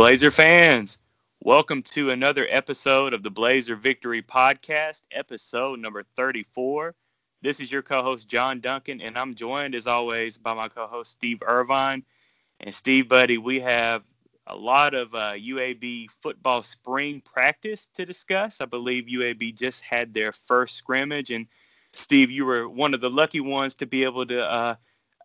Blazer fans, welcome to another episode of the Blazer Victory Podcast, episode number 34. This is your co host, John Duncan, and I'm joined as always by my co host, Steve Irvine. And Steve, buddy, we have a lot of uh, UAB football spring practice to discuss. I believe UAB just had their first scrimmage, and Steve, you were one of the lucky ones to be able to uh,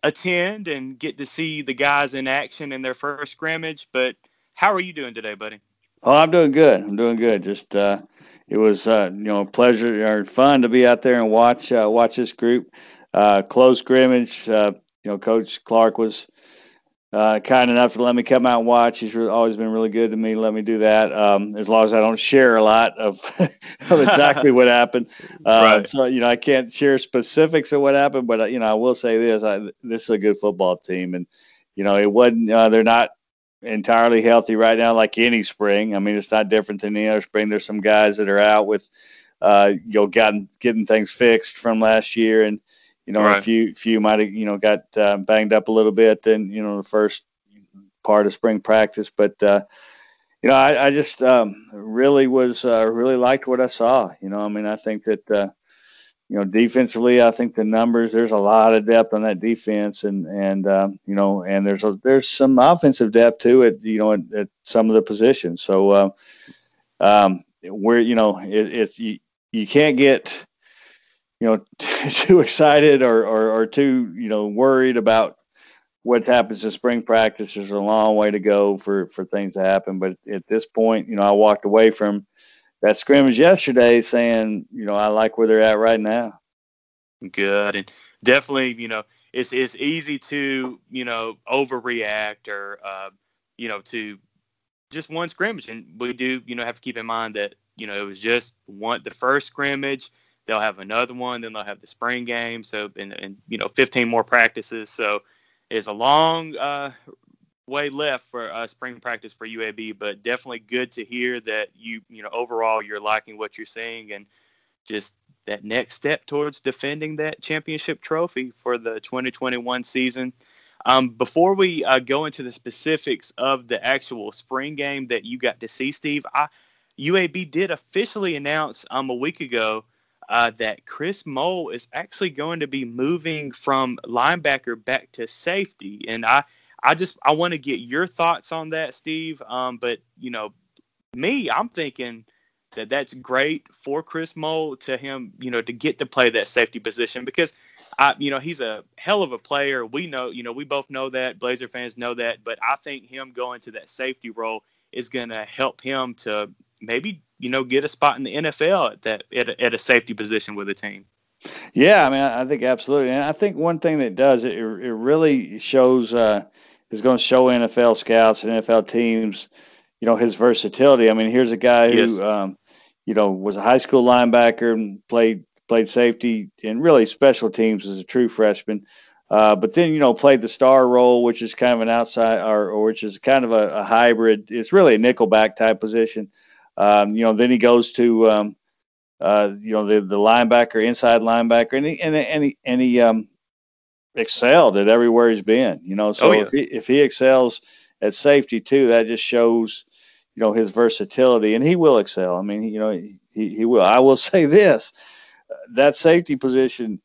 attend and get to see the guys in action in their first scrimmage. But how are you doing today, buddy? Oh, I'm doing good. I'm doing good. Just uh, it was uh, you know a pleasure or fun to be out there and watch uh, watch this group. Uh, close scrimmage. Uh, you know, Coach Clark was uh, kind enough to let me come out and watch. He's really, always been really good to me. Let me do that um, as long as I don't share a lot of, of exactly what happened. Uh, right. So you know, I can't share specifics of what happened, but you know, I will say this: I, this is a good football team, and you know, it wasn't. Uh, they're not entirely healthy right now, like any spring. I mean, it's not different than any other spring. There's some guys that are out with, uh, you know, gotten getting things fixed from last year, and you know, right. a few few might have you know got uh, banged up a little bit in you know the first part of spring practice, but uh, you know, I, I just um, really was uh, really liked what I saw. You know, I mean, I think that uh, you know, defensively, I think the numbers there's a lot of depth on that defense, and and um, you know, and there's a, there's some offensive depth too at you know at, at some of the positions. So uh, um, where you know it, it's you, you can't get you know too excited or, or or too you know worried about what happens in spring practice. There's a long way to go for for things to happen, but at this point, you know, I walked away from that scrimmage yesterday saying, you know, I like where they're at right now. Good. And definitely, you know, it's it's easy to, you know, overreact or uh, you know, to just one scrimmage. And we do, you know, have to keep in mind that, you know, it was just one the first scrimmage. They'll have another one, then they'll have the spring game. So and, and you know, 15 more practices. So it's a long uh, way left for uh, spring practice for UAB, but definitely good to hear that you you know overall you're liking what you're seeing and just that next step towards defending that championship trophy for the 2021 season. Um, before we uh, go into the specifics of the actual spring game that you got to see, Steve, I, UAB did officially announce um, a week ago uh, that Kris Moll is actually going to be moving from linebacker back to safety, and I I just I want to get your thoughts on that, Steve. Um, but you know, me, I'm thinking that that's great for Kris Moll to him, you know, to get to play that safety position because I, you know, he's a hell of a player. We know, you know, we both know that. Blazer fans know that. But I think him going to that safety role is going to help him to maybe, you know, get a spot in the NFL at that at a, at a safety position with a team. Yeah, I mean, I think absolutely, and I think one thing that does it, it really shows. Uh, is going to show NFL scouts and NFL teams, you know, his versatility. I mean, here's a guy who, yes. um, you know, was a high school linebacker and played played safety and really special teams as a true freshman. Uh, but then, you know, played the star role, which is kind of an outside, or, or which is kind of a, a, hybrid. It's really a nickelback type position. Um, you know, then he goes to, um, uh, you know, the the linebacker, inside linebacker, and he and, and he and he um, excelled at everywhere he's been. You know, so oh, yeah. if he if he excels at safety too, that just shows you know his versatility, and he will excel. I mean, you know, he he will. I will say this: that safety position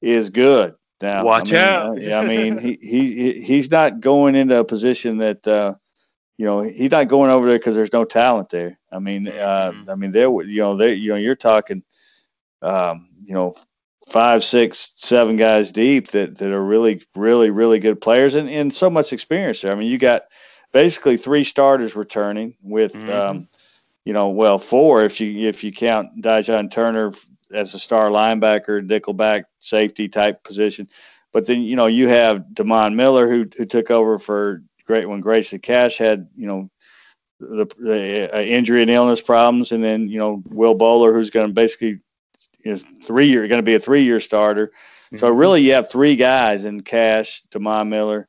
is good. Now, watch I mean, out. Uh, I mean, he, he he's not going into a position that. Uh, you know, he's not going over there because there's no talent there. I mean, uh, mm-hmm. I mean, there, you know, there, you know, you're talking, um, you know, five, six, seven guys deep that, that are really, really, really good players and, and so much experience there. I mean, you got basically three starters returning with, mm-hmm. um, you know, well, four if you if you count Dijon Turner as a star linebacker, nickelback safety type position. But then you know you have Demond Miller who who took over for great when Grayson Cash had you know the, the uh, injury and illness problems, and then you know Will Bowler who's going to basically is three year going to be a three year starter. Mm-hmm. So really, you have three guys in Cash, Demond Miller,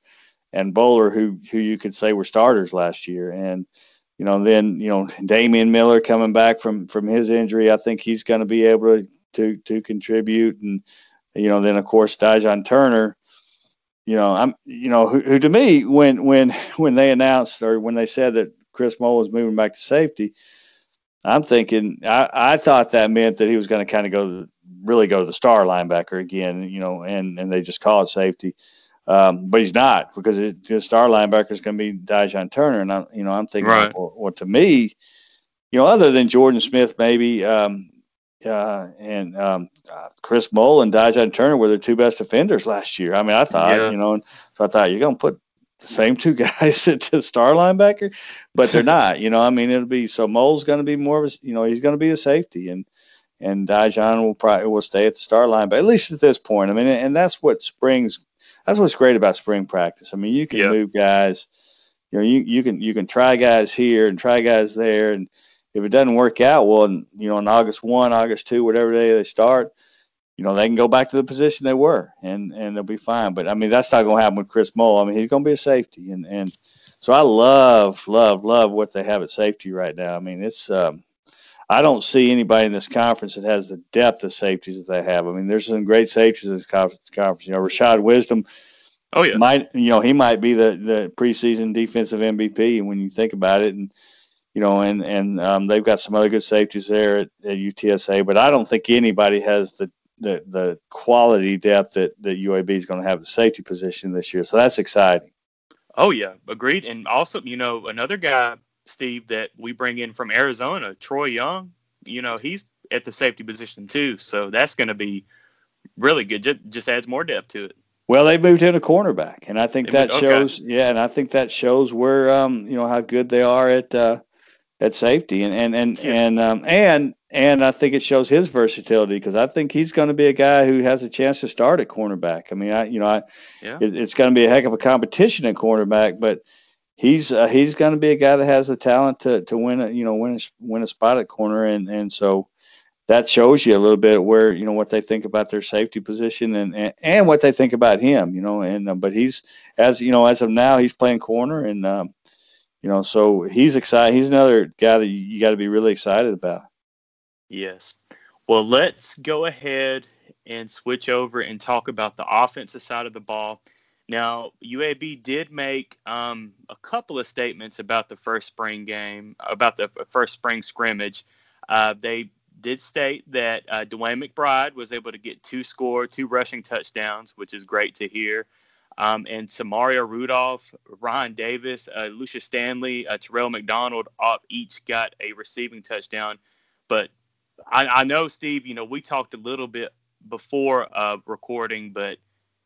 and Bowler who who you could say were starters last year. And you know, then you know Damian Miller coming back from from his injury, I think he's going to be able to to to contribute. And you know, then of course Dijon Turner. You know, I'm you know who, who to me when when when they announced or when they said that Kris Moll was moving back to safety. I'm thinking I, I thought that meant that he was going to kind of go to the, really go to the star linebacker again, you know, and and they just call it safety. Um, but he's not because it, the star linebacker is going to be Dijon Turner, and I, you know I'm thinking, right. well, well, to me, you know, other than Jordan Smith, maybe, um, uh, and um, uh, Kris Moll and Dijon Turner were the two best defenders last year. I mean, I thought, yeah. you know, and so I thought you're going to put the same two guys at the star linebacker, but they're not. You know, I mean, it'll be so Moll's going to be more of a, you know, he's going to be a safety, and and Dijon will probably will stay at the star line, but at least at this point. I mean, and that's what springs. That's what's great about spring practice. I mean, you can yeah. move guys. You know, you, you can you can try guys here and try guys there, and if it doesn't work out, well, you know, on August one, August two, whatever day they start, you know, they can go back to the position they were and, and they'll be fine. But I mean, that's not going to happen with Kris Moll. I mean, he's going to be a safety. And, and so I love, love, love what they have at safety right now. I mean, it's, um, I don't see anybody in this conference that has the depth of safeties that they have. I mean, there's some great safeties in this conference. You know, Rashad Wisdom. Oh yeah. Might you know he might be the the preseason defensive MVP when you think about it, and you know, and and um, they've got some other good safeties there at, at UTSA. But I don't think anybody has the the the quality depth that that UAB is going to have the safety position this year. So that's exciting. Oh yeah, agreed. And also, you know, another guy, Steve, that we bring in from Arizona, Troy Young. You know, he's at the safety position too. So that's going to be really good. Just, just adds more depth to it. Well, they moved in a cornerback, and I think they that moved, shows. Okay. Yeah, and I think that shows where um you know how good they are at uh, at safety, and and and yeah. and um, and and I think it shows his versatility because I think he's going to be a guy who has a chance to start at cornerback. I mean, I you know, I yeah. it, it's going to be a heck of a competition at cornerback, but he's uh, he's going to be a guy that has the talent to to win a you know win a, win a spot at corner, and and so that shows you a little bit where you know what they think about their safety position and and, and what they think about him, you know. And uh, but he's as you know as of now he's playing corner, and um, you know so he's excited. He's another guy that you, you got to be really excited about. Yes. Well, let's go ahead and switch over and talk about the offensive side of the ball. Now, UAB did make um, a couple of statements about the first spring game, about the first spring scrimmage. Uh, they did state that uh, DeWayne McBride was able to get two score, two rushing touchdowns, which is great to hear. Um, and Samaria Rudolph, Ryan Davis, uh, Lucius Stanley, uh, Terrell McDonald each got a receiving touchdown. But I, I know, Steve, you know, we talked a little bit before uh, recording, but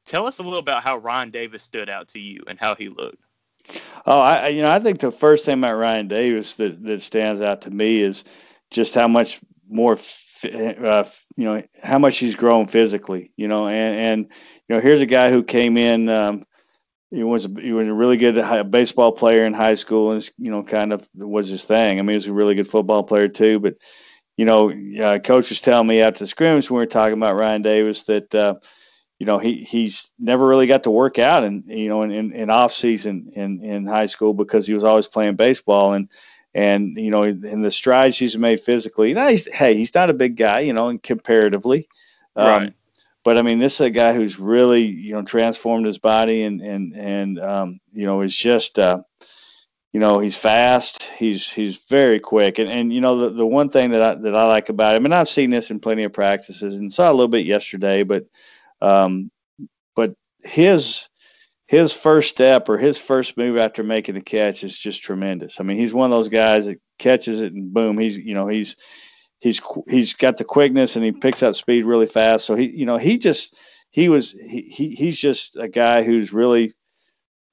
tell us a little about how Ryan Davis stood out to you and how he looked. Oh, I you know I think the first thing about Ryan Davis that, that stands out to me is just how much more uh, you know how much he's grown physically. You know, and and you know here's a guy who came in. Um, he was a, he was a really good baseball player in high school, and you know kind of was his thing. I mean, he was a really good football player too, but you know, uh, coach was telling me after the scrimmage when we were talking about Ryan Davis that, uh, you know, he he's never really got to work out and you know in, in, in off season in, in high school because he was always playing baseball and and you know in the strides he's made physically. You know, he's, hey, he's not a big guy, you know, and comparatively. Um, right. But I mean, this is a guy who's really you know transformed his body and and and um, you know is just. Uh, you know he's fast he's he's very quick and and you know the, the one thing that I that I like about him and I've seen this in plenty of practices and saw a little bit yesterday but um but his his first step or his first move after making a catch is just tremendous. I mean, he's one of those guys that catches it and boom, he's you know he's he's he's got the quickness and he picks up speed really fast. So he you know he just he was he, he he's just a guy who's really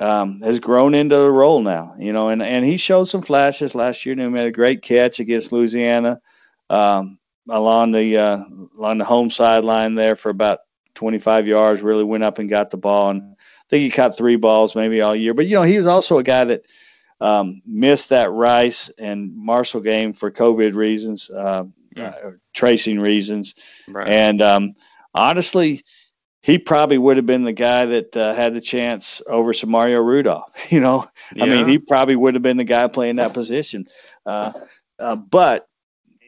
um, has grown into the role now, you know, and, and he showed some flashes last year. He made a great catch against Louisiana um, along the uh, along the home sideline there for about 25 yards. Really went up and got the ball, and I think he caught three balls maybe all year. But you know, he was also a guy that um, missed that Rice and Marshall game for COVID reasons, uh, yeah. uh, tracing reasons, right. and um, honestly he probably would have been the guy that uh, had the chance over some Mario Rudolph. You know, yeah. I mean, he probably would have been the guy playing that position. Uh, uh, but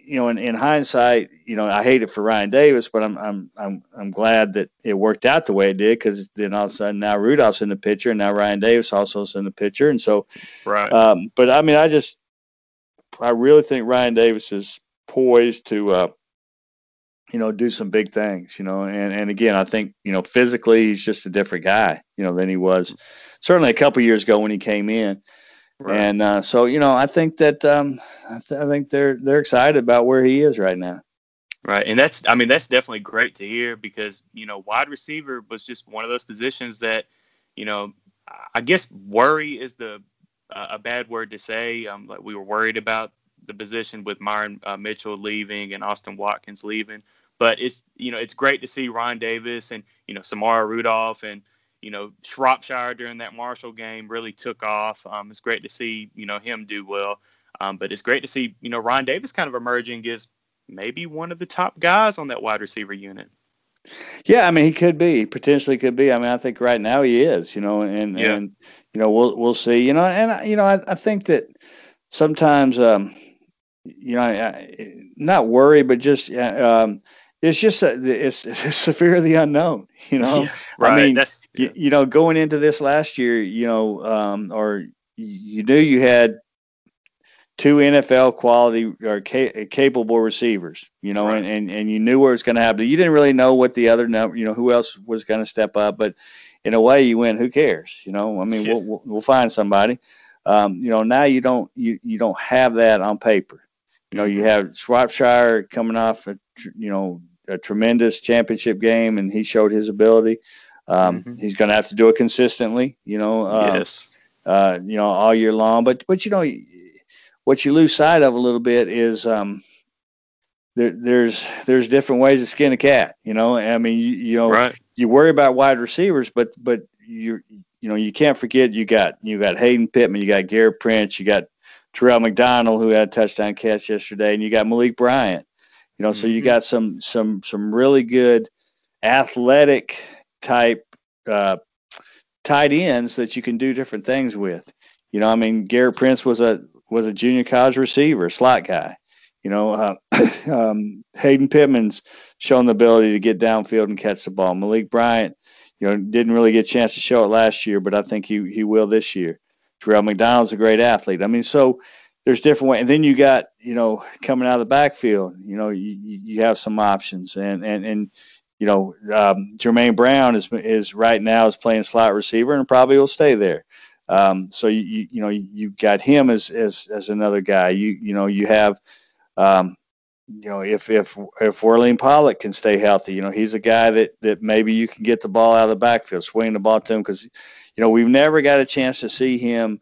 you know, in, in hindsight, you know, I hate it for Ryan Davis, but I'm I'm I'm I'm glad that it worked out the way it did because then all of a sudden now Rudolph's in the picture and now Ryan Davis also is in the picture, and so right. Um, but I mean, I just I really think Ryan Davis is poised to uh, you know do some big things, you know, and and again, I think you know physically he's just a different guy, you know, than he was certainly a couple years ago when he came in. Right. And uh, so, you know, I think that um, I, th- I, think they're they're excited about where he is right now. Right, and that's I mean that's definitely great to hear because you know wide receiver was just one of those positions that you know I guess worry is the uh, a bad word to say. Um, like we were worried about the position with Myron uh, Mitchell leaving and Austin Watkins leaving, but it's you know it's great to see Ryan Davis and you know Samara Rudolph and you know, Shropshire during that Marshall game really took off. Um, it's great to see, you know, him do well. Um, but it's great to see, you know, Ryan Davis kind of emerging as maybe one of the top guys on that wide receiver unit. Yeah, I mean, he could be potentially could be. I mean, I think right now he is, you know, and yeah. and you know, we'll we'll see, you know, and you know, I, I think that sometimes, um, you know, not worry, but just um, it's just a, it's, it's severe the unknown. You know, yeah, right. I mean, That's, yeah. you, you, know, going into this last year, you know, um, or you knew you had two NFL quality or ca- capable receivers, you know, right. and, and, and you knew where it's going to happen. You didn't really know what the other number, you know, who else was going to step up, but in a way, you went, who cares? You know, I mean, yeah. we'll, we'll find somebody. Um, you know, now you don't you you don't have that on paper. You know, you have Shropshire coming off, a, you know, a tremendous championship game, and he showed his ability. Um, mm-hmm. He's going to have to do it consistently, you know. Uh, yes. Uh, you know, all year long. But but you know, what you lose sight of a little bit is um, there, there's there's different ways to skin a cat. You know, I mean, you, you know, right. you worry about wide receivers, but but you you know you can't forget you got you got Hayden Pittman, you got Gerrit Prince, you got Terrell McDonald who had a touchdown catch yesterday, and you got Malik Bryant. You know, mm-hmm. so you mm-hmm. got some some some really good athletic type uh, tight ends that you can do different things with. You know, I mean, Gerrit Prince was a was a junior college receiver, slot guy. You know, uh, um, Hayden Pittman's shown the ability to get downfield and catch the ball. Malik Bryant, you know, didn't really get a chance to show it last year, but I think he he will this year. Terrell McDonald's a great athlete. I mean, so there's different ways. And then you got, you know, coming out of the backfield, you know, you, you have some options. And, and, and you know, um, Jermaine Brown is, is right now is playing slot receiver and probably will stay there. Um, so you, you, you know, you've got him as, as, as another guy. You, you know, you have, um, you know, if if if Orlean Pollock can stay healthy, you know, he's a guy that that maybe you can get the ball out of the backfield, swing the ball to him because, you know, we've never got a chance to see him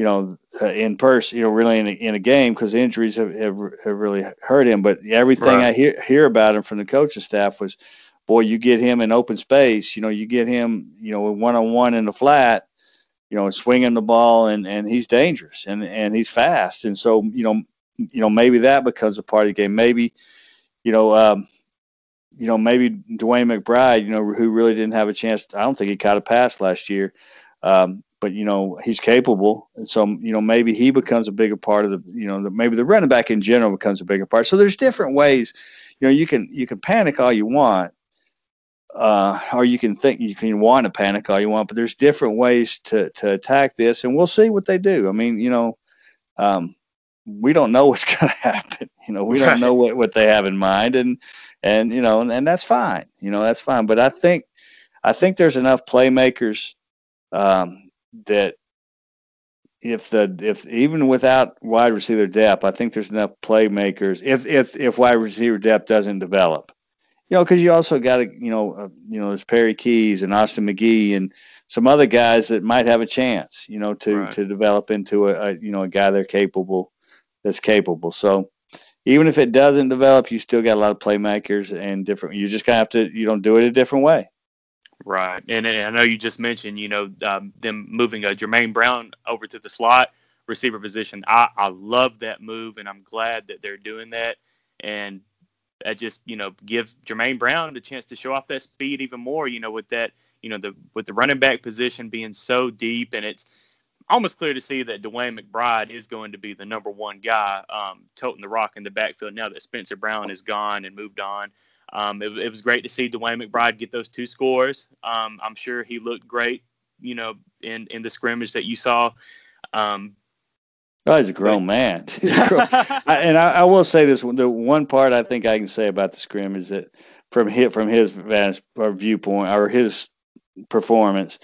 you know, uh, in person, you know, really in a, in a game because injuries have, have, have really hurt him. But everything right. I hear hear about him from the coaching staff was, boy, you get him in open space, you know, you get him, you know, one on one in the flat, you know, swinging the ball, and and he's dangerous and and he's fast, and so you know, you know, maybe that becomes a part of the game. Maybe, you know. Um, you know, maybe DeWayne McBride, you know, who really didn't have a chance. I don't think he caught a pass last year. Um, but you know he's capable, and so you know maybe he becomes a bigger part of the you know the, maybe the running back in general becomes a bigger part. So there's different ways. You know you can you can panic all you want, uh, or you can think you can want to panic all you want, but there's different ways to to attack this, and we'll see what they do. I mean, you know, um, we don't know what's going to happen. You know, we don't know what what they have in mind, and and you know, and, and that's fine. You know, that's fine. But I think I think there's enough playmakers um, that if the if even without wide receiver depth, I think there's enough playmakers. If if if wide receiver depth doesn't develop, you know, because you also got to you know uh, you know there's Perry Keys and Austin McGee and some other guys that might have a chance, you know, to right. to develop into a, a you know a guy they're capable that's capable. So even if it doesn't develop, you still got a lot of playmakers and different. You just kind of have to you don't do it a different way. Right, and, and I know you just mentioned, you know, um, them moving a uh, Jermaine Brown over to the slot receiver position. I, I love that move, and I'm glad that they're doing that. And that just, you know, gives Jermaine Brown the chance to show off that speed even more. You know, with that, you know, the with the running back position being so deep, and it's almost clear to see that DeWayne McBride is going to be the number one guy um, toting the rock in the backfield now that Spencer Brown is gone and moved on. Um, it, it, was great to see DeWayne McBride get those two scores. Um, I'm sure he looked great, you know, in, in the scrimmage that you saw. Um, oh, he's a grown but, man. grown. I, and I, I, will say this: the one part I think I can say about the scrimmage that from his, from his vantage or viewpoint or his performance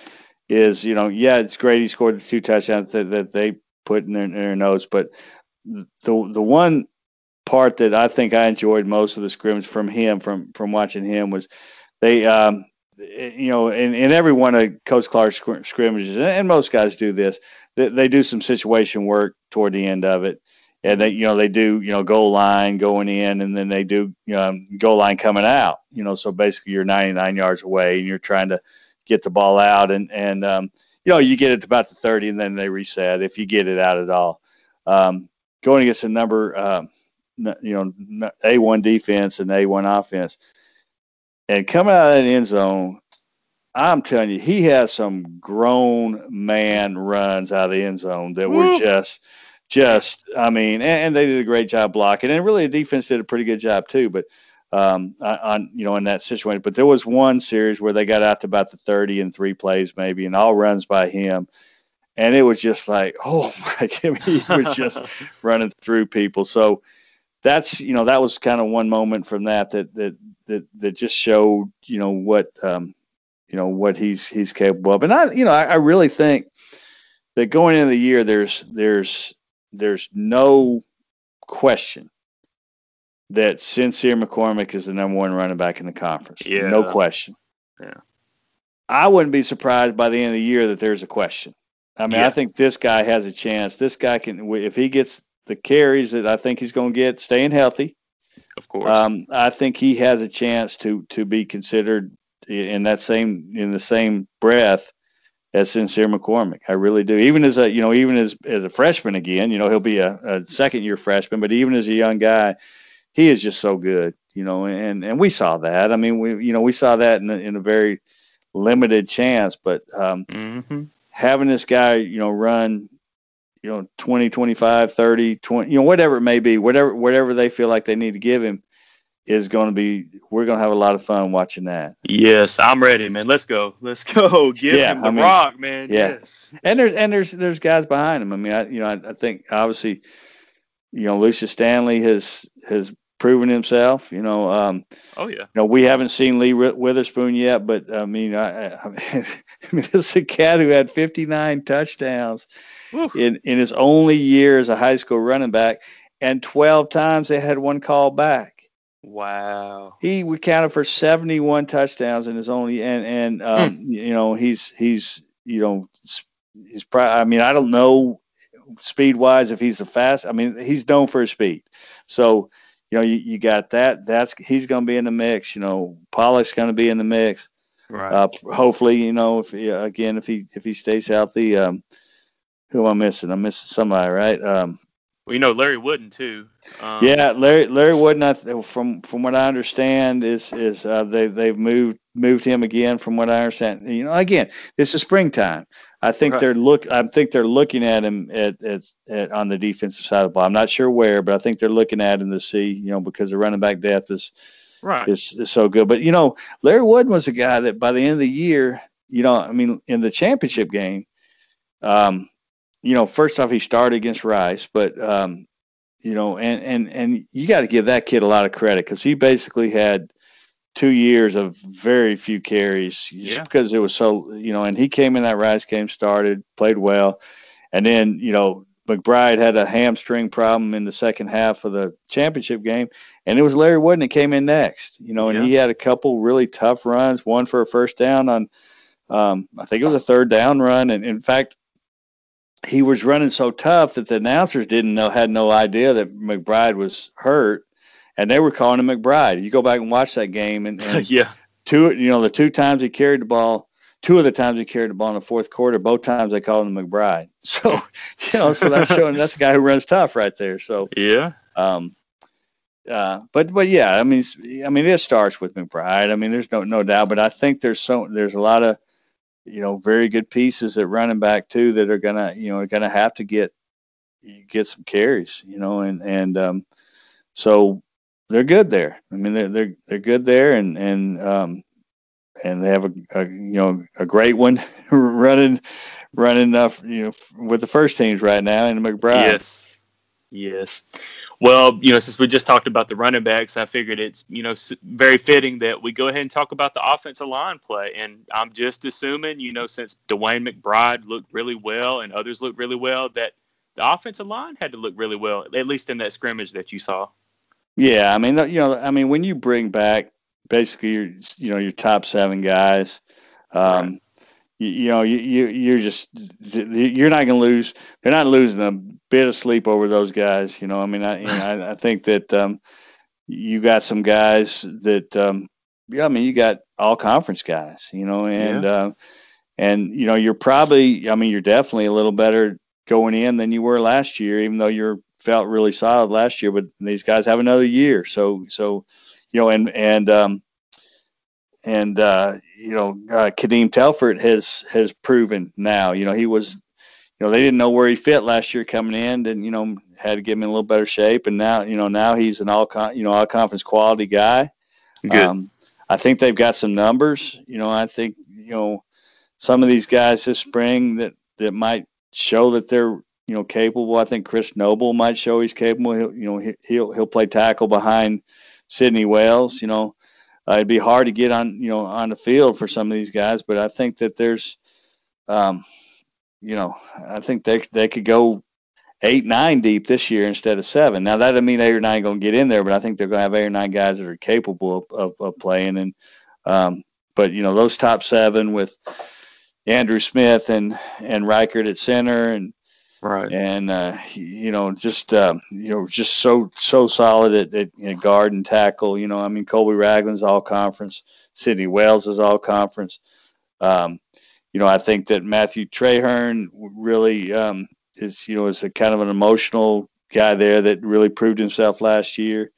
is, you know, yeah, it's great he scored the two touchdowns that, that they put in their, in their notes, but the the one part that I think I enjoyed most of the scrimmage from him, from from watching him, was they, um, you know, in, in every one of Coach Clark's scrimmages, and most guys do this, they, they do some situation work toward the end of it. And they you know they do you know goal line going in and then they do um, goal line coming out you know so basically you're 99 yards away and you're trying to get the ball out and and um, you know you get it to about the 30 and then they reset if you get it out at all. Um, going against a number, uh, you know, A1 defense and A1 offense, and coming out of the end zone, I'm telling you, he has some grown man runs out of the end zone that Woo. were just, just, I mean, and, and, they did a great job blocking, and really the defense did a pretty good job too. But um, on you know in that situation. But there was one series where they got out to about the 30 and three plays maybe, and all runs by him, and it was just like, oh my, I mean, he was just running through people. So that's you know that was kind of one moment from that that that that that just showed you know what um, you know what he's he's capable of. And I you know I, I really think that going into the year there's there's there's no question that Sincere McCormick is the number one running back in the conference. Yeah. No question. Yeah. I wouldn't be surprised by the end of the year that there's a question. I mean, yeah. I think this guy has a chance. This guy can, if he gets the carries that I think he's going to get, staying healthy. Of course. Um, I think he has a chance to to be considered in that same in the same breath as Sincere McCormick. I really do. Even as a you know even as as a freshman again, you know he'll be a, a second year freshman, but even as a young guy, he is just so good, you know, and and we saw that. I mean, we you know we saw that in a, in a very limited chance, but um, mm-hmm. having this guy, you know, run, you know, 20, 25, 30, 20, you know, whatever it may be, whatever whatever they feel like they need to give him is going to be we're going to have a lot of fun watching that. Yes, I'm ready, man. Let's go. Let's go. Give yeah, him the I mean, rock, man. Yeah. Yes. And there's and there's there's guys behind him. I mean, I you know, I, I think obviously you know, Lucius Stanley has has proven himself. You know, um, oh yeah. You know, we haven't seen Lee Witherspoon yet, but I mean, I, I mean, I mean this is a cat who had 59 touchdowns in in his only year as a high school running back, and 12 times they had one call back. Wow. He we counted for 71 touchdowns in his only and and um, hmm. you know he's he's you know he's probably I mean I don't know speed wise if he's the fast I mean he's known for his speed so you know, you, you got that. That's he's going to be in the mix. You know, Pollock's going to be in the mix. Right. Uh, hopefully, you know, if he, again if he if he stays healthy, um, who am I missing? I'm missing somebody, right? Um, well, you know, Larry Wooden too. Um, yeah, Larry Larry Wooden. I, from from what I understand, is is uh, they they've moved moved him again. From what I understand, you know, again, this is springtime. I think right. they're look. I think they're looking at him at, at, at, on the defensive side of the ball. I'm not sure where, but I think they're looking at him to see, you know, because the running back depth is right is, is so good. But you know, Larry Wood was a guy that by the end of the year, you know, I mean, in the championship game, um, you know, first off he started against Rice, but um, you know, and and and you got to give that kid a lot of credit because he basically had two years of very few carries just yeah. because it was so you know and he came in that Rice game started played well and then you know McBride had a hamstring problem in the second half of the championship game and it was Larry Wooden that came in next you know and yeah. he had a couple really tough runs one for a first down on um, I think it was a third down run and in fact he was running so tough that the announcers didn't know had no idea that McBride was hurt and they were calling him McBride. You go back and watch that game, and, and yeah, two you know the two times he carried the ball, two of the times he carried the ball in the fourth quarter, both times they called him McBride. So you know, so that's showing that's a guy who runs tough right there. So yeah. Um, uh, but but yeah, I mean, I mean, it starts with McBride. I mean, there's no no doubt. But I think there's so there's a lot of you know, very good pieces at running back too that are gonna, you know, are gonna have to get get some carries, you know, and and um, so they're good there. I mean, they're they're they're good there, and and um, and they have a, a you know a great one running running enough you know with the first teams right now in McBride. Yes, yes. Well, you know, since we just talked about the running backs, I figured it's you know very fitting that we go ahead and talk about the offensive line play. And I'm just assuming, you know, since DeWayne McBride looked really well and others looked really well, that the offensive line had to look really well, at least in that scrimmage that you saw. Yeah, I mean, you know, I mean, when you bring back basically your, you know, your top seven guys, um, right. you, you, know, you, you you're just you're not going to lose. They're not losing a bit of sleep over those guys. You know, I mean, I you know, I, I, think that um, you got some guys that, um, yeah, I mean, you got all conference guys. You know, and yeah. uh, and you know, you're probably, I mean, you're definitely a little better going in than you were last year, even though you're felt really solid last year. But these guys have another year, so so you know, and and um, and uh, you know, uh, Kadeem Telfort has has proven now. You know, he was, you know, they didn't know where he fit last year coming in, and you know, had to get him in a little better shape. And now, you know, now he's an all con, you know, all conference quality guy. Good. Um, I think they've got some numbers. You know, I think you know some of these guys this spring that that might show that they're you know capable. I think Chris Noble might show he's capable. He'll, you know he'll he'll play tackle behind Sidney Wells. You know uh, it'd be hard to get on you know on the field for some of these guys, but I think that there's um, you know I think they they could go eight nine deep this year instead of seven. Now that doesn't mean eight or nine going to get in there, but I think they're going to have eight or nine guys that are capable of, of, of playing. And um, but you know those top seven with Andrew Smith and and Reichard at center and right and uh, you know just uh, you know just so so solid at, at, at, guard and tackle. You know, I mean Colby Ragland's all conference, Sidney Wells is all conference. Um, you know, I think that Matthew Traherne really um, is you know is a kind of an emotional guy there that really proved himself last year.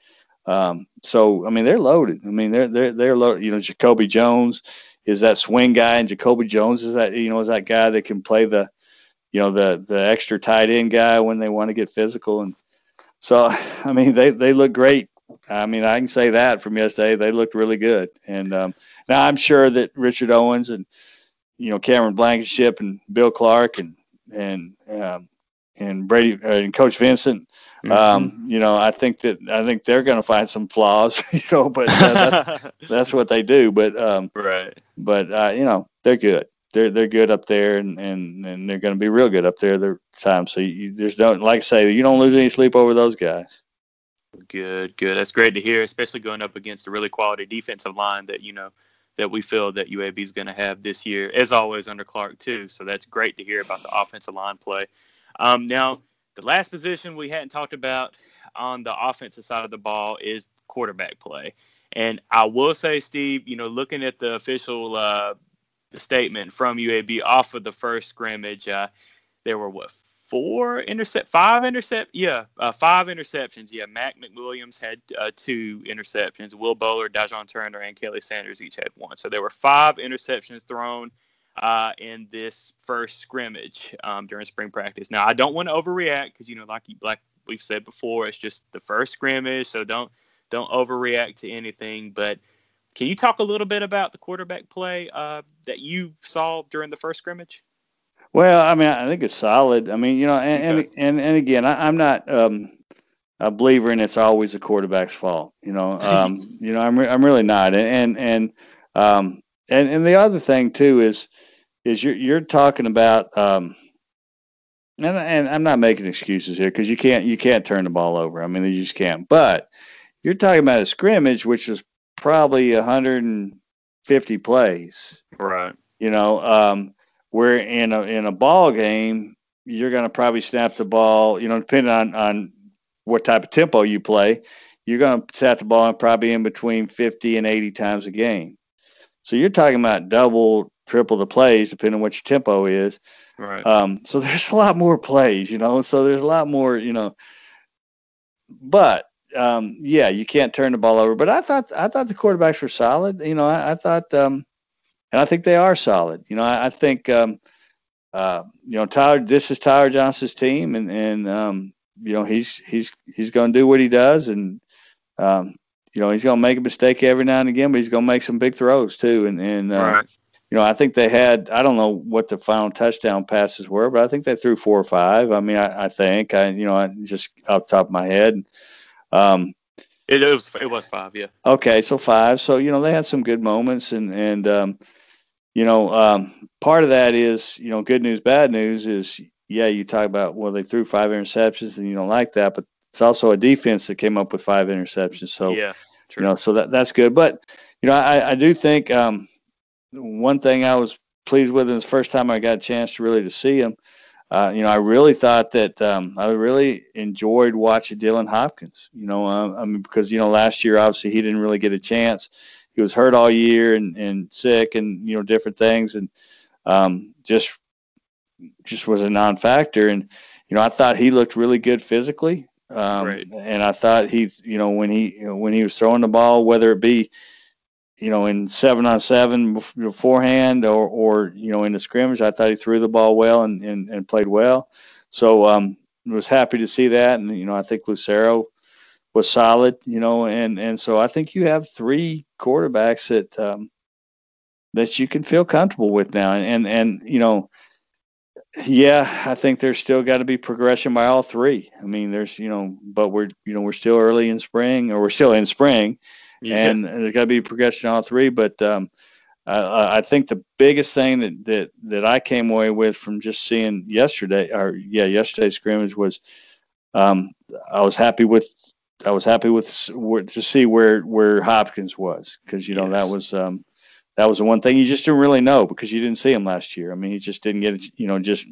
Um, so I mean they're loaded. I mean they're they're they're loaded. You know, Jacoby Jones is that swing guy, and Jacoby Jones is that you know is that guy that can play the you know the the extra tight end guy when they want to get physical and so I mean they they look great. I mean I can say that from yesterday they looked really good and um, now I'm sure that Richard Owens and you know Cameron Blankenship and Bill Clark and and um, and Brady uh, and Coach Vincent Mm-hmm. Um, you know, I think that I think they're going to find some flaws, you know, but uh, that's that's what they do. But um, right. But uh, you know, they're good. They're they're good up there, and and, and they're going to be real good up there. Their time. So you, there's don't like I say you don't lose any sleep over those guys. Good, good. That's great to hear, especially going up against a really quality defensive line that you know that we feel that UAB is going to have this year, as always under Clark too. So that's great to hear about the offensive line play. Um, now the last position we hadn't talked about on the offensive side of the ball is quarterback play. And I will say, Steve, you know, looking at the official uh, statement from UAB off of the first scrimmage, uh, there were what four intercept, five intercept, yeah, uh, five interceptions. Yeah, Mac McWilliams had uh, two interceptions. Will Bowler, Dajon Turner, and Kelly Sanders each had one. So there were five interceptions thrown uh, in this first scrimmage um, during spring practice. Now, I don't want to overreact because you know, like you, like we've said before, it's just the first scrimmage, so don't don't overreact to anything. But can you talk a little bit about the quarterback play uh, that you saw during the first scrimmage? Well, I mean, I think it's solid. I mean, you know, and okay. and, and, and again, I, am not um, a believer in it's always the quarterback's fault. You know, um, you know, I'm re- I'm really not. And and um, and and the other thing too is is you're you're talking about um, and, and I'm not making excuses here because you can't you can't turn the ball over. I mean you just can't. But you're talking about a scrimmage which is probably 150 plays. Right. You know, um, where in a in a ball game you're going to probably snap the ball. You know, depending on on what type of tempo you play, you're going to snap the ball probably in between 50 and 80 times a game. So you're talking about double, triple the plays, depending on what your tempo is. Right. Um, so there's a lot more plays, you know. So there's a lot more, you know. But um, yeah, you can't turn the ball over. But I thought I thought the quarterbacks were solid. You know, I, I thought um, and I think they are solid. You know, I, I think um, uh, you know Tyler. This is Tyler Johnston's team, and and um, you know he's he's he's going to do what he does, and um, you know he's going to make a mistake every now and again, but he's going to make some big throws too, and and. Uh, right. You know, I think they had. I don't know what the final touchdown passes were, but I think they threw four or five. I mean, I, I think I, you know, I just off the top of my head. Um, it, it, was it was five, yeah. Okay, so five. So you know they had some good moments, and and um, you know um, part of that is you know good news, bad news is yeah you talk about well they threw five interceptions and you don't like that, but it's also a defense that came up with five interceptions. So yeah, true. you know so that that's good. But you know I I do think um, one thing I was pleased with is the first time I got a chance to really to see him uh, you know, I really thought that um, I really enjoyed watching Dylan Hopkins. You know, uh, I mean, because you know, last year obviously he didn't really get a chance. He was hurt all year and, and sick and you know different things and um, just just was a non-factor. And you know, I thought he looked really good physically. Um, right. And I thought he's you know when he you know, when he was throwing the ball, whether it be you know, in seven on seven beforehand or, or, you know, in the scrimmage, I thought he threw the ball well and, and, and played well. So, um, was happy to see that. And, you know, I think Lucero was solid, you know, and, and so I think you have three quarterbacks that, um, that you can feel comfortable with now. And, and, and you know, yeah, I think there's still got to be progression by all three. I mean, there's, you know, but we're, you know, we're still early in spring or we're still in spring yeah. and there's got to be progression all three. But um, I, I think the biggest thing that, that that I came away with from just seeing yesterday, or yeah, yesterday's scrimmage was um, I was happy with I was happy with to see where where Hopkins was because you know yes. that was um, that was the one thing you just didn't really know because you didn't see him last year. I mean, he just didn't get you know just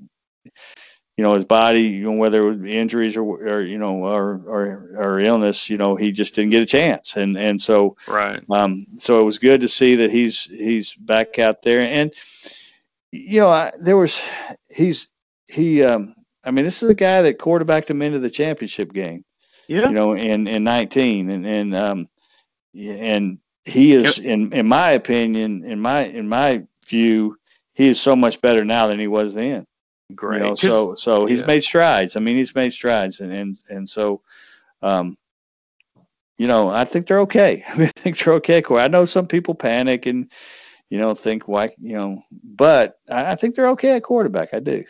you know his body, you know whether it was injuries or, or you know or, or or illness, you know he just didn't get a chance, and and so right. Um, so it was good to see that he's he's back out there, and you know I, there was he's he um I mean this is a guy that quarterbacked him into the championship game, yeah. You know in in 19 and and um and he is yep. in in my opinion in my in my view he is so much better now than he was then. Great. You know, so so he's yeah. made strides. I mean, he's made strides, and and and so, um, you know, I think they're okay. I, mean, I think they're okay. Corey. I know some people panic and you know think why you know, but I, I think they're okay at quarterback. I do.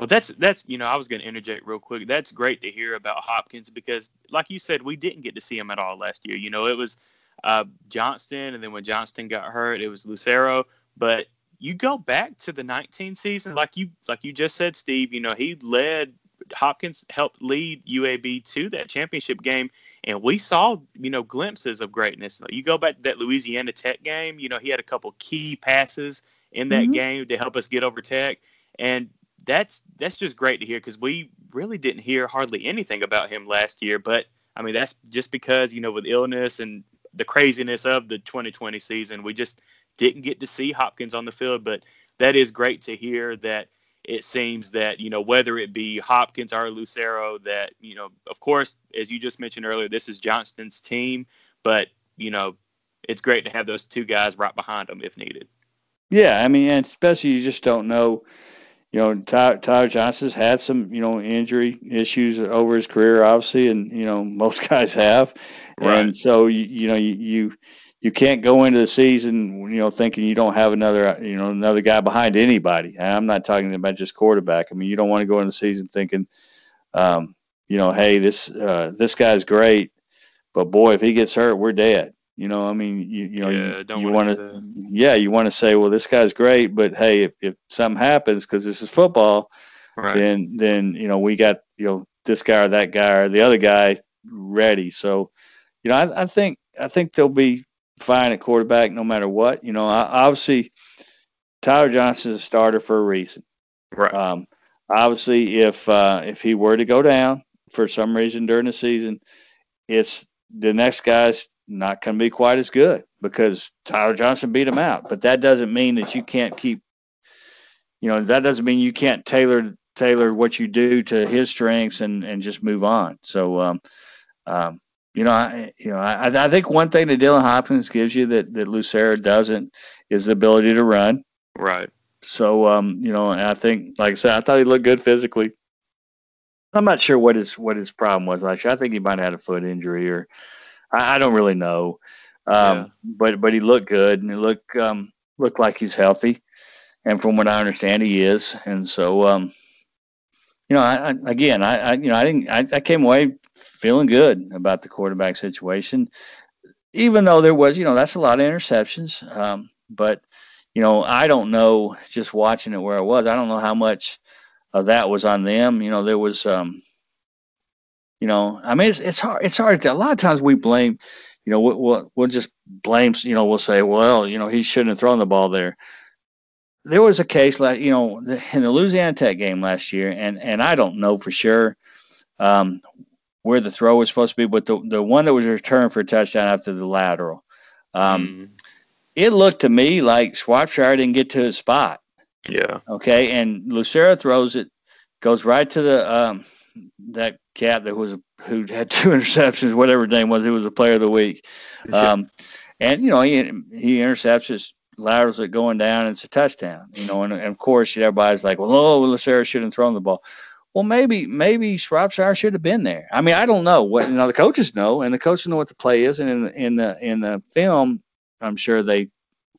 Well, that's that's you know I was going to interject real quick. That's great to hear about Hopkins because, like you said, we didn't get to see him at all last year. You know, it was uh, Johnston, and then when Johnston got hurt, it was Lucero. But you go back to the 19 season, like you like you just said, Steve. You know, he led Hopkins helped lead UAB to that championship game, and we saw you know glimpses of greatness. You go back to that Louisiana Tech game. You know, he had a couple key passes in that mm-hmm. game to help us get over Tech, and that's that's just great to hear because we really didn't hear hardly anything about him last year. But I mean, that's just because you know with illness and the craziness of the 2020 season, we just didn't get to see Hopkins on the field, but that is great to hear that it seems that you know whether it be Hopkins or Lucero that you know of course as you just mentioned earlier this is Johnston's team but you know it's great to have those two guys right behind them if needed. Yeah, I mean especially you just don't know you know Tyler, Tyler Johnston's had some you know injury issues over his career obviously and you know most guys have right. and so you, you know you, you you can't go into the season, you know, thinking you don't have another, you know, another guy behind anybody. And I'm not talking about just quarterback. I mean, you don't want to go into the season thinking, um, you know, hey, this uh, this guy's great, but boy, if he gets hurt, we're dead. You know, I mean, you you know, yeah, you, you want to, yeah, you want to say, well, this guy's great, but hey, if, if something happens because this is football, right. then then you know we got you know this guy or that guy or the other guy ready. So, you know, I, I think I think there'll be fine at quarterback no matter what. You know, obviously Tyler Johnston is a starter for a reason. Right. Um, obviously, if uh, if he were to go down for some reason during the season, it's the next guy's not going to be quite as good because Tyler Johnston beat him out. But that doesn't mean that you can't keep. You know, that doesn't mean you can't tailor tailor what you do to his strengths and and just move on. So, um, um, you know, I, you know, I, I think one thing that Dylan Hopkins gives you that that Lucero doesn't is the ability to run. Right. So, um, you know, I think, like I said, I thought he looked good physically. I'm not sure what his what his problem was last year. I think he might have had a foot injury, or I, I don't really know. Um, yeah. But but he looked good, and he looked um, looked like he's healthy, and from what I understand, he is. And so, um, you know, I, I again, I, I, you know, I didn't, I, I came away feeling good about the quarterback situation, even though there was, you know, that's a lot of interceptions. Um, but you know, I don't know just watching it where I was. I don't know how much of that was on them. You know, there was, um, you know, I mean, it's, it's hard. It's hard. To, a lot of times we blame, you know, we'll, we'll, we'll just blame, you know, we'll say, well, you know, he shouldn't have thrown the ball there there was a case like you know in the Louisiana Tech game last year, and and I don't know for sure um, where the throw was supposed to be, but the the one that was returned for a touchdown after the lateral, um, mm. it looked to me like Shropshire didn't get to his spot. Yeah. Okay, and Lucero throws it, goes right to the um, that cat that was who had two interceptions, whatever his name was. he was a player of the week. Um, and you know he he intercepts his laterals it going down, and it's a touchdown. You know, and, and of course everybody's like, well, oh, shouldn't have thrown the ball. Well, maybe maybe Shropshire should have been there. I mean, I don't know. What you know, the coaches know, and the coaches know what the play is, and in the in the in the film, I'm sure they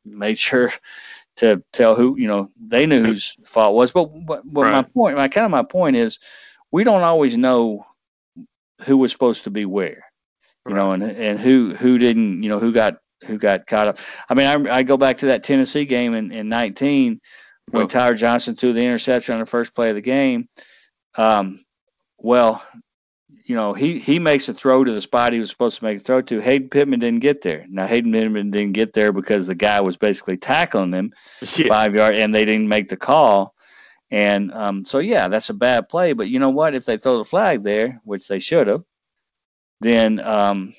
made sure to tell who you know they knew whose fault was. But but right. my point, my kind of my point is, we don't always know who was supposed to be where, you right. know, and and who who didn't, you know, who got who got caught up. I mean, I, I go back to that Tennessee game in, in 19 when oh. Tyler Johnston threw the interception on the first play of the game. Um, well, you know, he, he makes a throw to the spot he was supposed to make a throw to. Hayden Pittman didn't get there. Now, Hayden Pittman didn't get there because the guy was basically tackling him yeah. five yard, and they didn't make the call. And um, so, yeah, that's a bad play. But you know what? If they throw the flag there, which they should have, then um,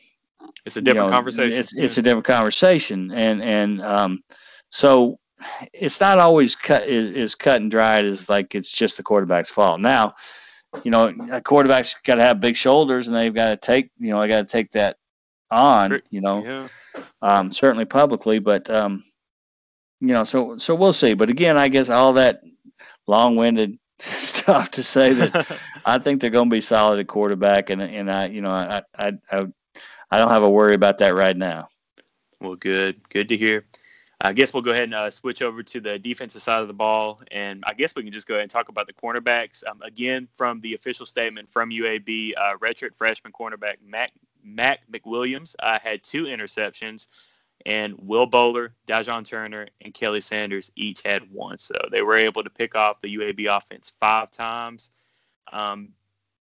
it's a different you know, conversation. It's, it's a different conversation, and and um, so it's not always cut is, cut and dried as like it's just the quarterback's fault. Now, you know, a quarterback's got to have big shoulders, and they've got to take you know, they got to take that on. You know, yeah. um, certainly publicly, but um, you know, so so we'll see. But again, I guess all that long-winded stuff to say that I think they're going to be solid at quarterback, and and I you know I I, I I don't have a worry about that right now. Well, good, good to hear. I guess we'll go ahead and uh, switch over to the defensive side of the ball, and I guess we can just go ahead and talk about the cornerbacks. Um, again, from the official statement from UAB, uh, redshirt freshman cornerback Mac, Mac McWilliams uh, had two interceptions, and Will Bowler, Dajon Turner, and Kelly Sanders each had one. So they were able to pick off the UAB offense five times. Um,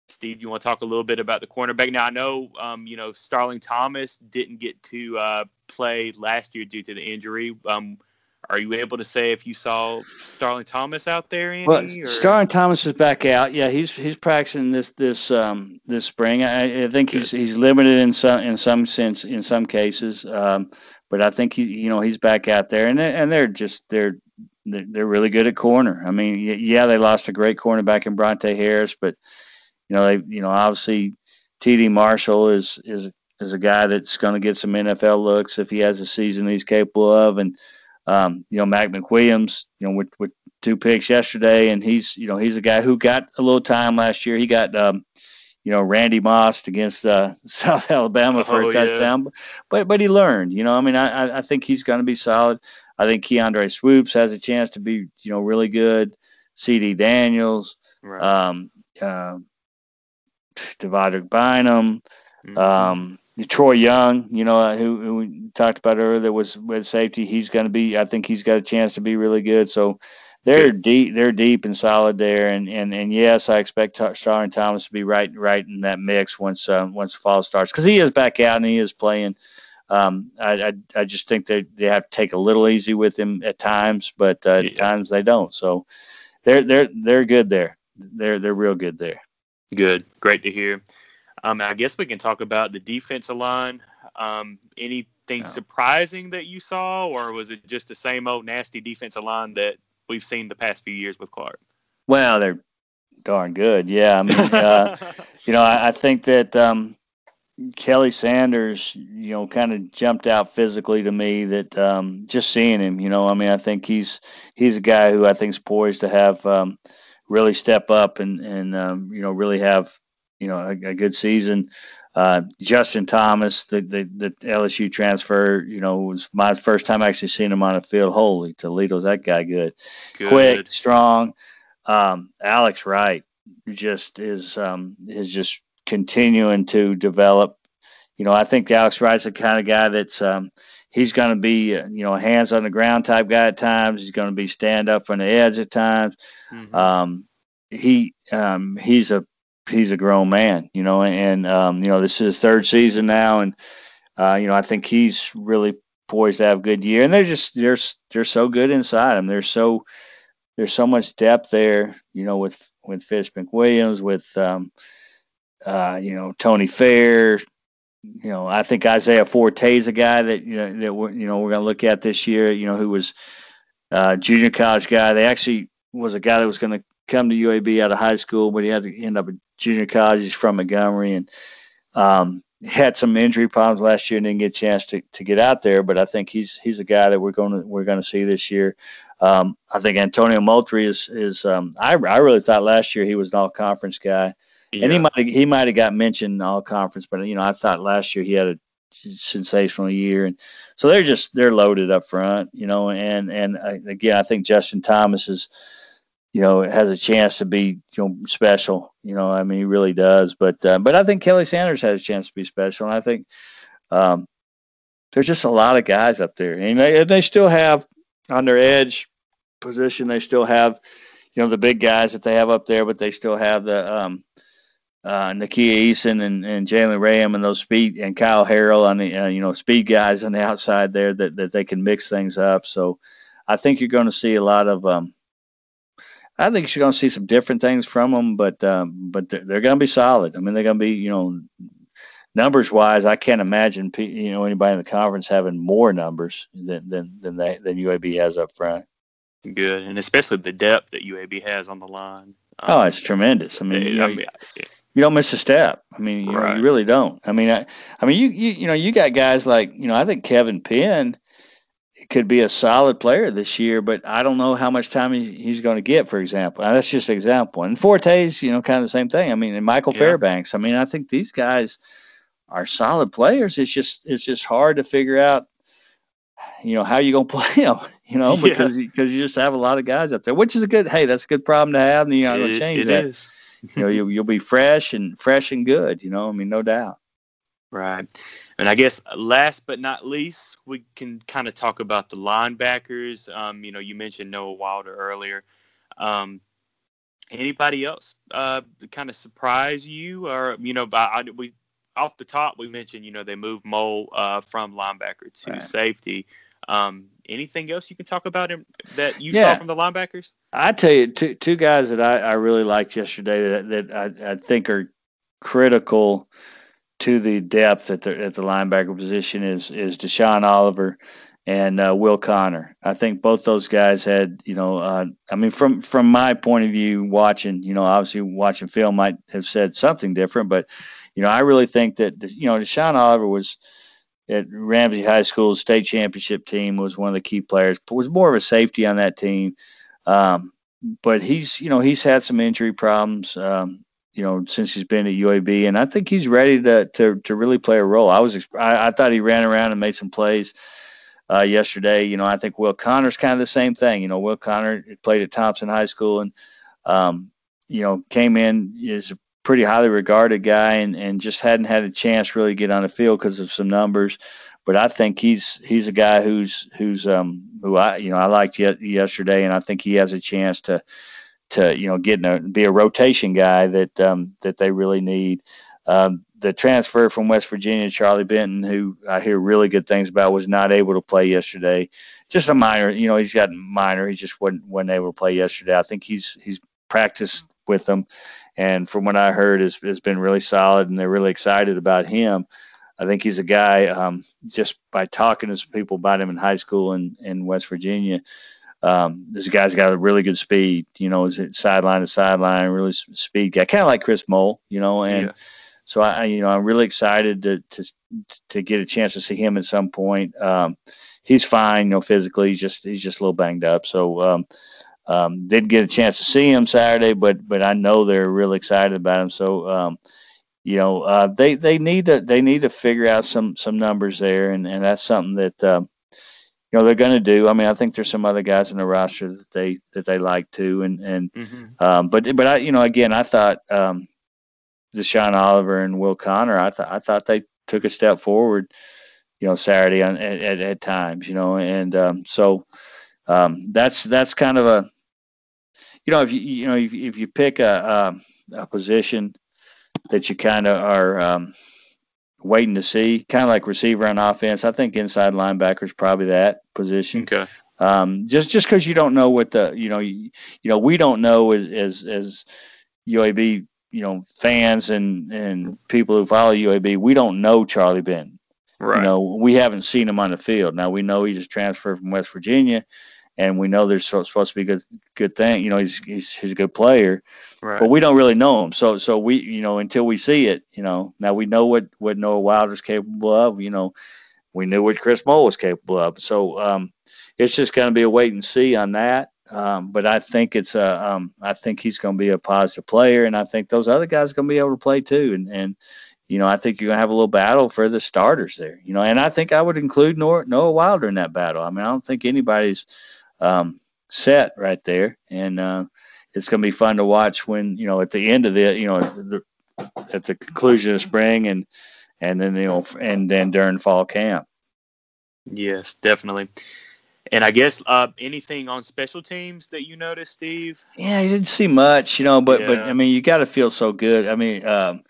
Steve, you want to talk a little bit about the cornerback? Now I know, um, you know, Starling Thomas didn't get to uh, play last year due to the injury. Um, are you able to say if you saw Starling Thomas out there? Any, well, or? Starling Thomas is back out. Yeah, he's he's practicing this this um, this spring. I, I think Good. he's he's limited in some in some sense in some cases, um, but I think he you know he's back out there, and and they're just they're they're really good at corner. I mean, yeah, they lost a great cornerback in Brontae Harris, but you know, they, you know, obviously TD Marshall is is is a guy that's going to get some NFL looks if he has a season he's capable of, and um, you know, Mac McWilliams, you know, with with two picks yesterday, and he's you know he's a guy who got a little time last year. He got um, you know Randy Moss against uh, South Alabama for oh, a touchdown, yeah. but but he learned. You know, I mean, I I think he's going to be solid. I think Keandre Swoops has a chance to be you know really good. C.D. Daniels, right. um, uh, Devontae Bynum, mm-hmm. um, Troy Young, you know, who, who, we talked about earlier, was with safety. He's going to be, I think he's got a chance to be really good. So they're deep, they're deep and solid there. And and and yes, I expect Starling Thomas to be right right in that mix once uh, once fall starts because he is back out and he is playing. Um, I, I, I just think they they have to take a little easy with him at times, but uh, yeah. at times they don't. So they're they're they're good there. They're they're real good there. Good. Great to hear. Um, I guess we can talk about the defensive line. Um, anything surprising that you saw, or was it just the same old nasty defensive line that we've seen the past few years with Clark? Well, they're darn good. Yeah. I mean, uh, you know, I, I, think that, um, Kelly Sanders, you know, kind of jumped out physically to me. That um, just seeing him, you know, I mean, I think he's he's a guy who I think is poised to have um, really step up and and um, you know really have you know a, a good season. Uh, Justin Thomas, the, the, the LSU transfer, you know, was my first time actually seeing him on the field. Holy Toledo's that guy good, good. quick, strong. Um, Alex Wright just is um, is just continuing to develop. You know, I think Alex Wright's the kind of guy that's um, he's going to be uh, you know a hands on the ground type guy at times. He's going to be stand up on the edge at times. Mm-hmm. Um, he um, he's a he's a grown man, you know, and um, you know this is his third season now, and uh, you know I think he's really poised to have a good year. And they're just they're they're so good inside them. They're so there's so much depth there, you know, with with Fish McWilliams, with um, uh, you know Tony Fair. You know, I think Isaiah Forte is a guy that you know that we're, you know we're going to look at this year. You know, who was uh, junior college guy. They actually was a guy that was going to come to UAB out of high school, but he had to end up junior college. He's from Montgomery and um, had some injury problems last year and didn't get a chance to, to get out there. But I think he's he's a guy that we're going to we're going to see this year. Um, I think Antonio Moultrie is is um, I I really thought last year he was an all conference guy, yeah. and he might he might have got mentioned all conference, but you know I thought last year he had a sensational year, and so they're just they're loaded up front, you know, and and uh, again I think Justin Thomas is you know, it has a chance to be, you know, special. You know, I mean, he really does. But uh, but I think Kelly Sanders has a chance to be special, and I think um, there's just a lot of guys up there, and they, and they still have on their edge position. They still have, you know, the big guys that they have up there, but they still have the um, uh, Nakia Eason and, and Jalen Ram and those speed and Kyle Harrell on the uh, you know speed guys on the outside there that, that they can mix things up. So I think you're going to see a lot of um, I think you're going to see some different things from them, but um, but they're, they're going to be solid. I mean, they're going to be you know numbers wise. I can't imagine you know anybody in the conference having more numbers than than than, they, than UAB has up front. Good, and especially the depth that UAB has on the line. Um, oh, it's tremendous. I mean, you, know, I mean you don't miss a step. I mean, you, right. know, you really don't. I mean, I, I mean, you, you you know, you got guys like you know, I think Kevin Penn could be a solid player this year, but I don't know how much time he's going to get, for example. And that's just an example. And Forte's, you know, kind of the same thing. I mean, and Michael yeah. Fairbanks. I mean, I think these guys are solid players. It's just it's just hard to figure out, you know, how you gonna play them. You know, because yeah. because you just have a lot of guys up there, which is a good. Hey, that's a good problem to have. And you're not going to change it that. Is. you know, you'll, you'll be fresh and fresh and good. You know, I mean, no doubt. Right. And I guess last but not least, we can kind of talk about the linebackers. Um, you know, you mentioned Noah Wilder earlier. Um, anybody else uh, kind of surprise you, or you know, I, I, we off the top we mentioned you know they moved Mo uh, from linebacker to right. safety. Um, anything else you can talk about him that you yeah. saw from the linebackers? I tell you, two two guys that I, I really liked yesterday that, that I, I think are critical to the depth at the at the linebacker position is is Deshaun Oliver and uh, Will Connor. I think both those guys had, you know, uh, I mean, from from my point of view, watching, you know, obviously watching film might have said something different, but you know, I really think that you know Deshaun Oliver was at Ramsay High School state championship team was one of the key players. Was more of a safety on that team. Um, but he's, you know, he's had some injury problems. Um, you know, since he's been at UAB, and I think he's ready to to, to really play a role. I was I, I thought he ran around and made some plays uh, yesterday. You know, I think Will Connor's kind of the same thing. You know, Will Connor played at Thompson High School and um, you know came in is a pretty highly regarded guy and and just hadn't had a chance really to get on the field because of some numbers. But I think he's he's a guy who's who's um who I you know I liked yesterday, and I think he has a chance to to you know get be a rotation guy that um, that they really need. Um, the transfer from West Virginia, Charlie Benton, who I hear really good things about, was not able to play yesterday. Just a minor, you know, he's got minor. He just wasn't wasn't able to play yesterday. I think he's he's practiced with them, and from what I heard, has has been really solid, and they're really excited about him. I think he's a guy. Um, just by talking to some people about him in high school in in West Virginia, um, this guy's got a really good speed, you know, is it sideline to sideline, really speed guy, kind of like Kris Moll, you know, and yeah. so I, you know, I'm really excited to to to get a chance to see him at some point. Um, he's fine, you know, physically. He's just he's just a little banged up. So um, um, didn't get a chance to see him Saturday, but but I know they're really excited about him. So um, you know, uh, they they need to they need to figure out some some numbers there, and and that's something that. Um, you know they're going to do. I mean, I think there's some other guys in the roster that they that they like too, and and mm-hmm. um, but but I you know again I thought um, Deshaun Oliver and Will Connor, I thought I thought they took a step forward, you know, Saturday on, at, at, at times, you know, and um, so um, that's that's kind of a, you know, if you you know if, if you pick a, a, a position that you kind of are um, waiting to see, kind of like receiver on offense, I think inside linebacker is probably that position. Okay. Um, just just because you don't know what the you know you, you know we don't know as as, as UAB you know fans and and people who follow UAB, we don't know Charlie Benton. Right. You know, we haven't seen him on the field. Now we know he just transferred from West Virginia, and we know there's supposed to be a good good thing. You know, he's he's he's a good player, right. but we don't really know him. So so we you know until we see it, you know. Now we know what what Noah Wilder's capable of. You know, we knew what Kris Moll was capable of. So um, it's just going to be a wait and see on that. Um, but I think it's a, um, I think he's going to be a positive player, and I think those other guys are going to be able to play too. And and you know, I think you're going to have a little battle for the starters there. You know, and I think I would include Noah, Noah Wilder in that battle. I mean, I don't think anybody's um, set right there, and uh, it's going to be fun to watch when you know at the end of the you know the, at the conclusion of spring and and then you know and then during fall camp. Yes, definitely. And I guess uh, anything on special teams that you noticed, Steve? Yeah, you didn't see much, you know, but yeah. but I mean, you got to feel so good. I mean, um,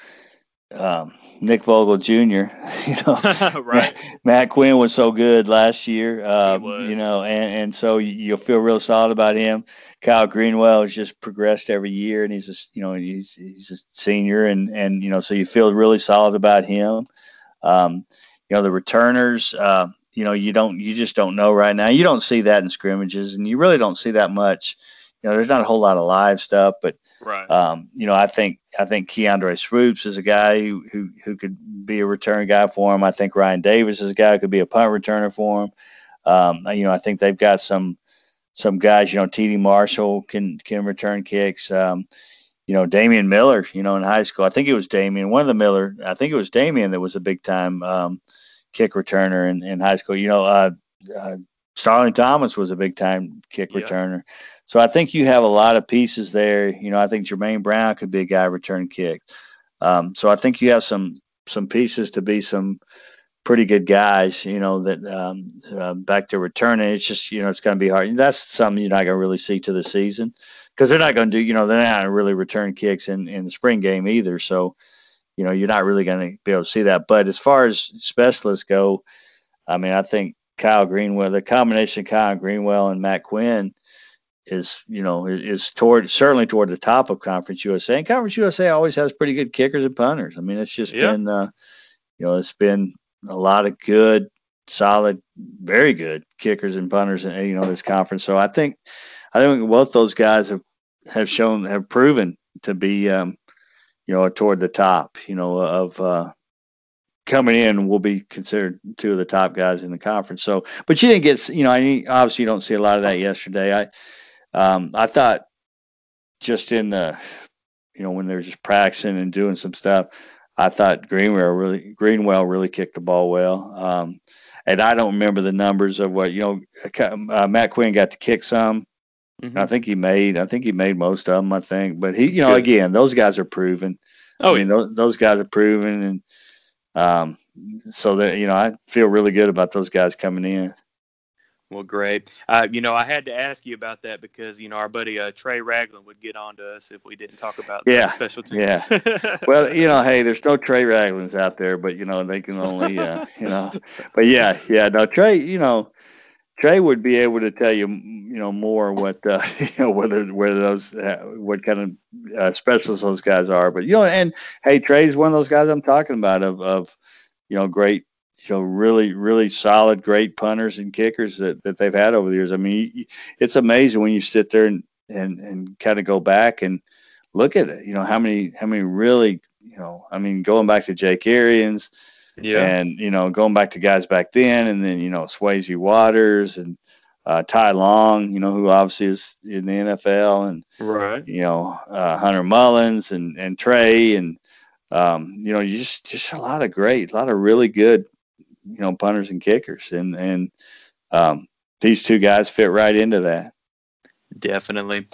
um, Nick Vogel Jr. You know, right? Matt, Matt, Quinn was so good last year. Uh, you know, and and so you'll feel real solid about him. Kyle Greenwell has just progressed every year, and he's a you know he's he's a senior, and and you know so you feel really solid about him. Um, you know the returners. Uh, you know you don't you just don't know right now. You don't see that in scrimmages, and you really don't see that much. You know, there's not a whole lot of live stuff, but right. um, you know, I think I think Keandre Swoops is a guy who, who who could be a return guy for him. I think Ryan Davis is a guy who could be a punt returner for him. Um, you know, I think they've got some some guys. You know, T.D. Marshall can can return kicks. Um, you know, Damian Miller. You know, in high school, I think it was Damian. One of the Miller. I think it was Damian that was a big time. Um, kick returner in, in high school. You know, uh, uh, Starling Thomas was a big time kick yeah. returner. So I think you have a lot of pieces there. You know, I think Jermaine Brown could be a guy return kick. Um, so I think you have some some pieces to be some pretty good guys. You know that um, uh, back to returning. It's just you know it's going to be hard. That's something you're not going to really see to the season because they're not going to do. You know they're not really return kicks in in the spring game either. So you know, you're not really going to be able to see that. But as far as specialists go, I mean, I think Kyle Greenwell, the combination of Kyle Greenwell and Matt Quinn is, you know, is toward certainly toward the top of Conference USA. And Conference USA always has pretty good kickers and punters. I mean, it's just yeah. been, uh, you know, it's been a lot of good, solid, very good kickers and punters, in, you know, this conference. So I think, I think both those guys have have shown have proven to be um, you know, toward the top, you know, of uh, coming in will be considered two of the top guys in the conference. So, but you didn't get, you know, I obviously you don't see a lot of that yesterday. I, um, I thought just in the, you know, when they were just practicing and doing some stuff, I thought Greenwell really, Greenwell really kicked the ball well. Um, and I don't remember the numbers of what, you know, uh, Matt Quinn got to kick some. Mm-hmm. I think he made. I think he made most of them. I think, but he, you know, Good. again, those guys are proven. Oh, I mean, those, those guys are proven, and um, so that you know, I feel really good about those guys coming in. Well, great. Uh, you know, I had to ask you about that because you know our buddy uh, Trey Ragland would get on to us if we didn't talk about yeah, special teams. Yeah. well, you know, hey, there's no Trey Raglands out there, but you know they can only, uh, you know, but yeah, yeah, no Trey, you know, Trey would be able to tell you, you know, more what uh, you know whether whether those uh, what kind of uh, specialists those guys are. But you know, and hey, Trey's one of those guys I'm talking about of of you know great, you know, really really solid, great punters and kickers that that they've had over the years. I mean, it's amazing when you sit there and and and kind of go back and look at it. You know, how many how many really you know, I mean, going back to Jake Arians, yeah, and you know, going back to guys back then, and then you know, Swayze Waters and uh, Ty Long, you know, who obviously is in the NFL, and right, you know, uh, Hunter Mullins and and Trey, and um, you know, you just just a lot of great, a lot of really good, you know, punters and kickers, and and um, these two guys fit right into that. Definitely.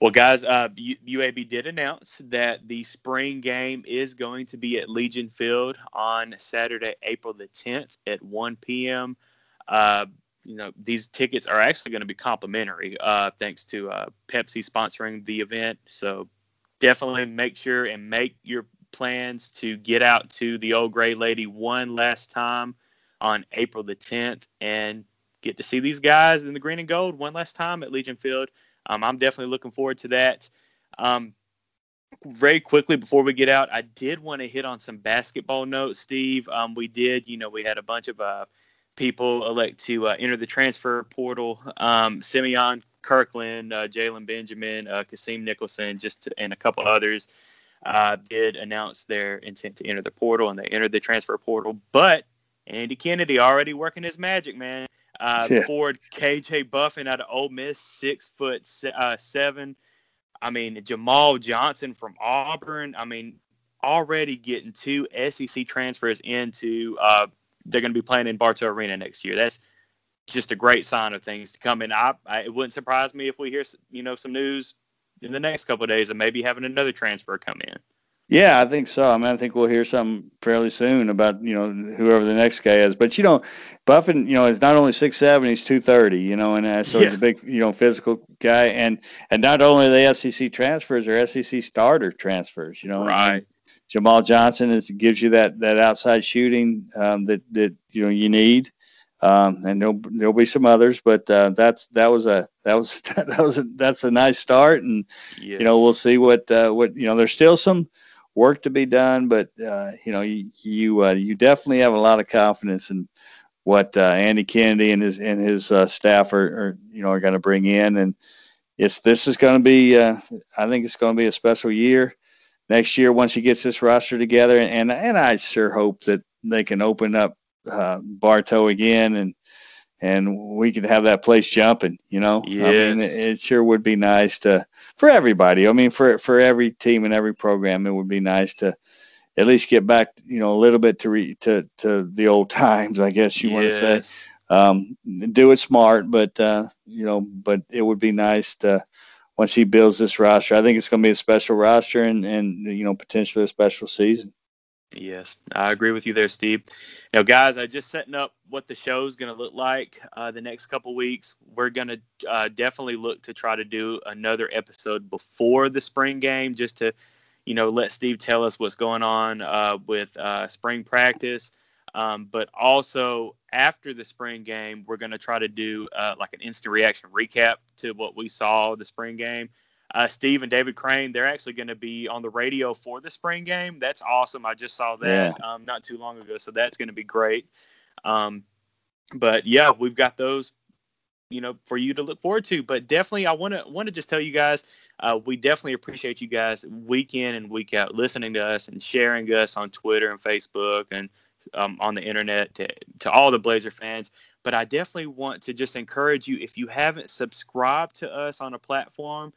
Well, guys, uh, UAB did announce that the spring game is going to be at Legion Field on Saturday, April the 10th at 1 p.m. Uh, you know, these tickets are actually going to be complimentary, uh, thanks to uh, Pepsi sponsoring the event. So definitely make sure and make your plans to get out to the old gray lady one last time on April the 10th and get to see these guys in the green and gold one last time at Legion Field. Um, I'm definitely looking forward to that. Um, very quickly before we get out, I did want to hit on some basketball notes, Steve. Um, we did, you know, we had a bunch of uh, people elect to uh, enter the transfer portal. Um, Simeon Kirkland, uh, Jalen Benjamin, uh, Kasim Nicholson, just to, and a couple others uh, did announce their intent to enter the portal, and they entered the transfer portal. But Andy Kennedy already working his magic, man. Uh, yeah. Ford KJ Buffin out of Ole Miss, six foot uh, seven. I mean Jamal Johnson from Auburn. I mean already getting two SEC transfers into. Uh, they're going to be playing in Bartow Arena next year. That's just a great sign of things to come. And I, I it wouldn't surprise me if we hear you know some news in the next couple of days of maybe having another transfer come in. Yeah, I think so. I mean, I think we'll hear something fairly soon about you know whoever the next guy is. But you know, Buffin, you know, is not only six seven, he's two thirty. You know, and uh, so yeah. he's a big you know physical guy. And and not only the SEC transfers or SEC starter transfers. You know, right. Jamal Johnson is gives you that that outside shooting um, that that you know you need. Um, and there'll there'll be some others, but uh, that's that was a that was that was a, that's a nice start, and yes. you know we'll see what uh, what you know. There's still some work to be done, but uh, you know you you, uh, you definitely have a lot of confidence in what uh, Andy Kennedy and his and his uh, staff are, are, you know are going to bring in, and it's this is going to be uh, I think it's going to be a special year. Next year once he gets this roster together, and and I sure hope that they can open up uh, Bartow again and and we could have that place jumping. You know, yes. I mean, it, it, sure would be nice to for everybody. I mean, for for every team and every program, it would be nice to at least get back, you know, a little bit to re, to to the old times. I guess you yes. want to say. Um, do it smart, but uh, you know, but it would be nice to once he builds this roster. I think it's going to be a special roster and and you know potentially a special season. Yes, I agree with you there, Steve. Now, guys, I just setting up what the show is going to look like uh, the next couple weeks. We're going to uh, definitely look to try to do another episode before the spring game, just to, you know, let Steve tell us what's going on uh, with uh, spring practice. Um, but also after the spring game, we're going to try to do uh, like an instant reaction recap to what we saw the spring game uh, Steve and David Crane, they're actually going to be on the radio for the spring game. That's awesome. I just saw that yeah. um, not too long ago, so that's going to be great. Um, but yeah, we've got those, you know, for you to look forward to. But definitely, I want to want to just tell you guys, uh, we definitely appreciate you guys week in and week out listening to us and sharing us on Twitter and Facebook and um, on the internet to, to all the Blazer fans. But I definitely want to just encourage you if you haven't subscribed to us on a platform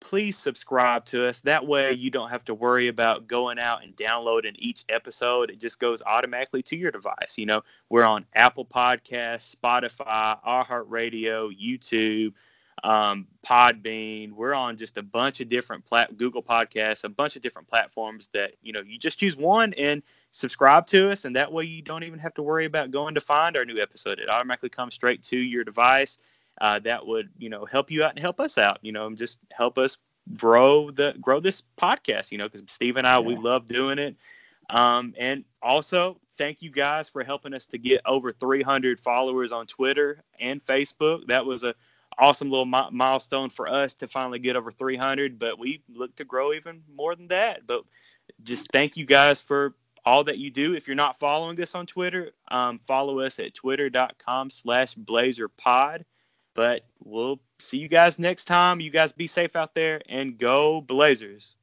please subscribe to us. That way, you don't have to worry about going out and downloading each episode. It just goes automatically to your device. You know, we're on Apple Podcasts, Spotify, iHeartRadio, YouTube, um, Podbean. We're on just a bunch of different plat- Google Podcasts, a bunch of different platforms that you know you just choose one and subscribe to us, and that way you don't even have to worry about going to find our new episode. It automatically comes straight to your device uh, that would you know help you out and help us out. You know, and just help us grow the grow this podcast. You know, because Steve and I yeah. we love doing it. Um, and also thank you guys for helping us to get over 300 followers on Twitter and Facebook. That was a awesome little mi- milestone for us to finally get over 300, but we look to grow even more than that. But just thank you guys for all that you do. If you're not following us on Twitter, um, follow us at twitter.com slash blazerpod. But we'll see you guys next time. You guys be safe out there and go Blazers.